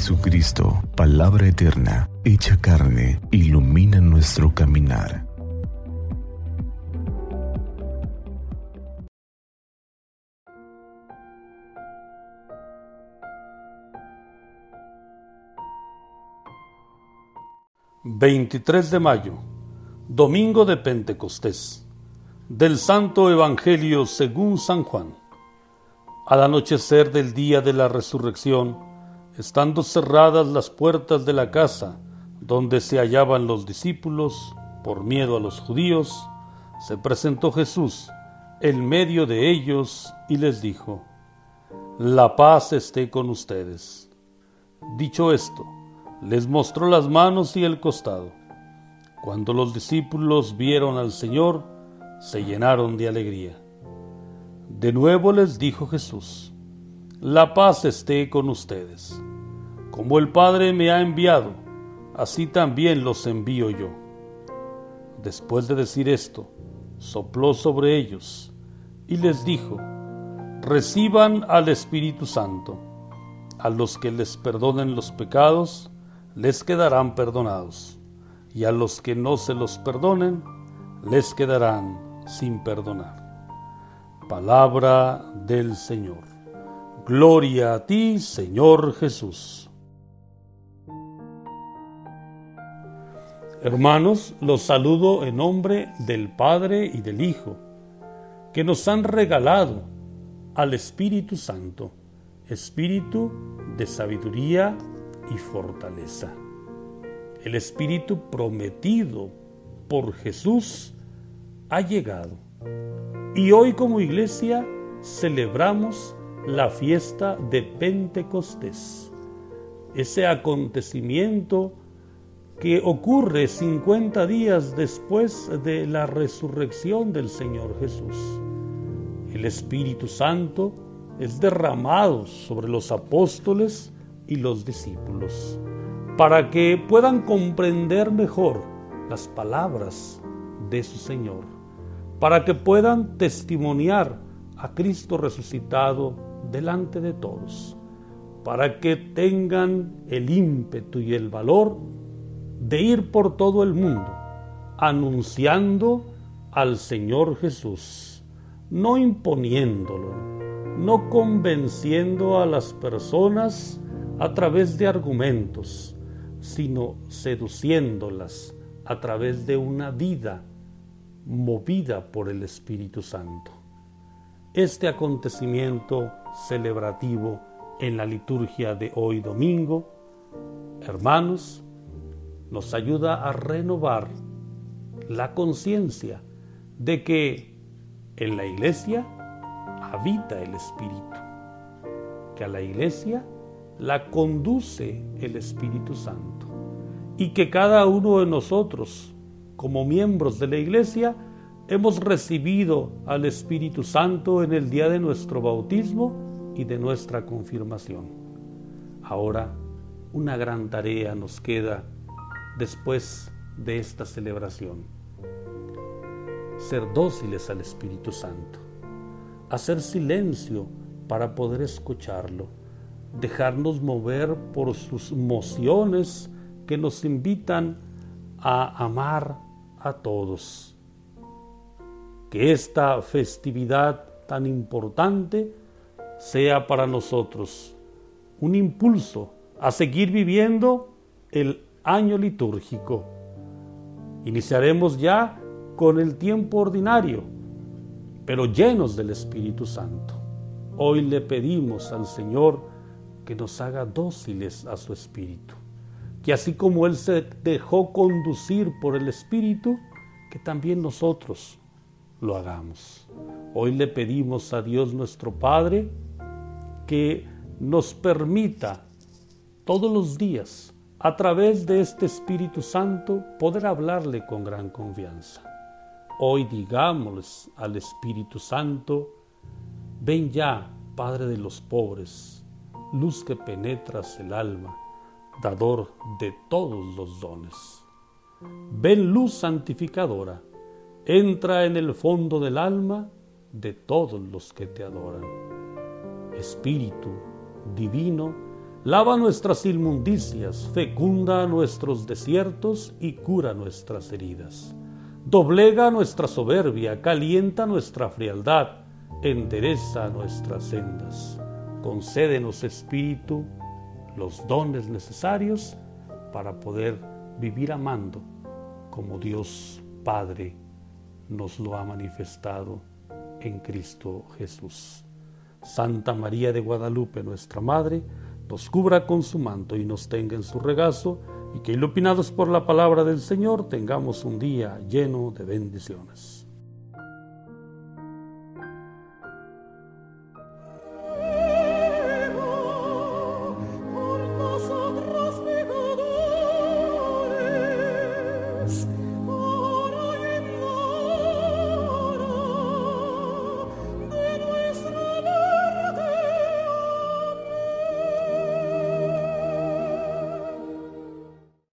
Jesucristo, palabra eterna, hecha carne, ilumina nuestro caminar. ...23 de mayo... ...domingo de Pentecostés... ...del Santo Evangelio según San Juan... ...al anochecer del día de la resurrección estando cerradas las puertas de la casa donde se hallaban los discípulos, por miedo a los judíos, se presentó Jesús en medio de ellos y les dijo, La paz esté con ustedes. Dicho esto, les mostró las manos y el costado. Cuando los discípulos vieron al Señor, se llenaron de alegría. De nuevo les dijo Jesús, La paz esté con ustedes. Como el Padre me ha enviado, así también los envío yo. Después de decir esto, sopló sobre ellos y les dijo, reciban al Espíritu Santo. A los que les perdonen los pecados, les quedarán perdonados, y a los que no se los perdonen, les quedarán sin perdonar. Palabra del Señor. Gloria a ti, Señor Jesús. Hermanos, los saludo en nombre del Padre y del Hijo, que nos han regalado al Espíritu Santo, espíritu de sabiduría y fortaleza. El Espíritu prometido por Jesús ha llegado. Y hoy como iglesia celebramos la fiesta de Pentecostés, ese acontecimiento que ocurre 50 días después de la resurrección del Señor Jesús. El Espíritu Santo es derramado sobre los apóstoles y los discípulos para que puedan comprender mejor las palabras de su Señor, para que puedan testimoniar a Cristo resucitado delante de todos, para que tengan el ímpetu y el valor de ir por todo el mundo anunciando al Señor Jesús, no imponiéndolo, no convenciendo a las personas a través de argumentos, sino seduciéndolas a través de una vida movida por el Espíritu Santo. Este acontecimiento celebrativo en la liturgia de hoy domingo, hermanos, nos ayuda a renovar la conciencia de que en la iglesia habita el Espíritu, que a la iglesia la conduce el Espíritu Santo y que cada uno de nosotros, como miembros de la iglesia, hemos recibido al Espíritu Santo en el día de nuestro bautismo y de nuestra confirmación. Ahora, una gran tarea nos queda después de esta celebración. Ser dóciles al Espíritu Santo, hacer silencio para poder escucharlo, dejarnos mover por sus mociones que nos invitan a amar a todos. Que esta festividad tan importante sea para nosotros un impulso a seguir viviendo el año litúrgico. Iniciaremos ya con el tiempo ordinario, pero llenos del Espíritu Santo. Hoy le pedimos al Señor que nos haga dóciles a su Espíritu, que así como Él se dejó conducir por el Espíritu, que también nosotros lo hagamos. Hoy le pedimos a Dios nuestro Padre que nos permita todos los días a través de este Espíritu Santo poder hablarle con gran confianza. Hoy digamos al Espíritu Santo, ven ya, Padre de los pobres, luz que penetras el alma, dador de todos los dones. Ven luz santificadora, entra en el fondo del alma de todos los que te adoran. Espíritu divino, Lava nuestras inmundicias, fecunda nuestros desiertos y cura nuestras heridas. Doblega nuestra soberbia, calienta nuestra frialdad, endereza nuestras sendas. Concédenos, Espíritu, los dones necesarios para poder vivir amando como Dios Padre nos lo ha manifestado en Cristo Jesús. Santa María de Guadalupe, nuestra Madre, nos cubra con su manto y nos tenga en su regazo, y que iluminados por la palabra del Señor tengamos un día lleno de bendiciones.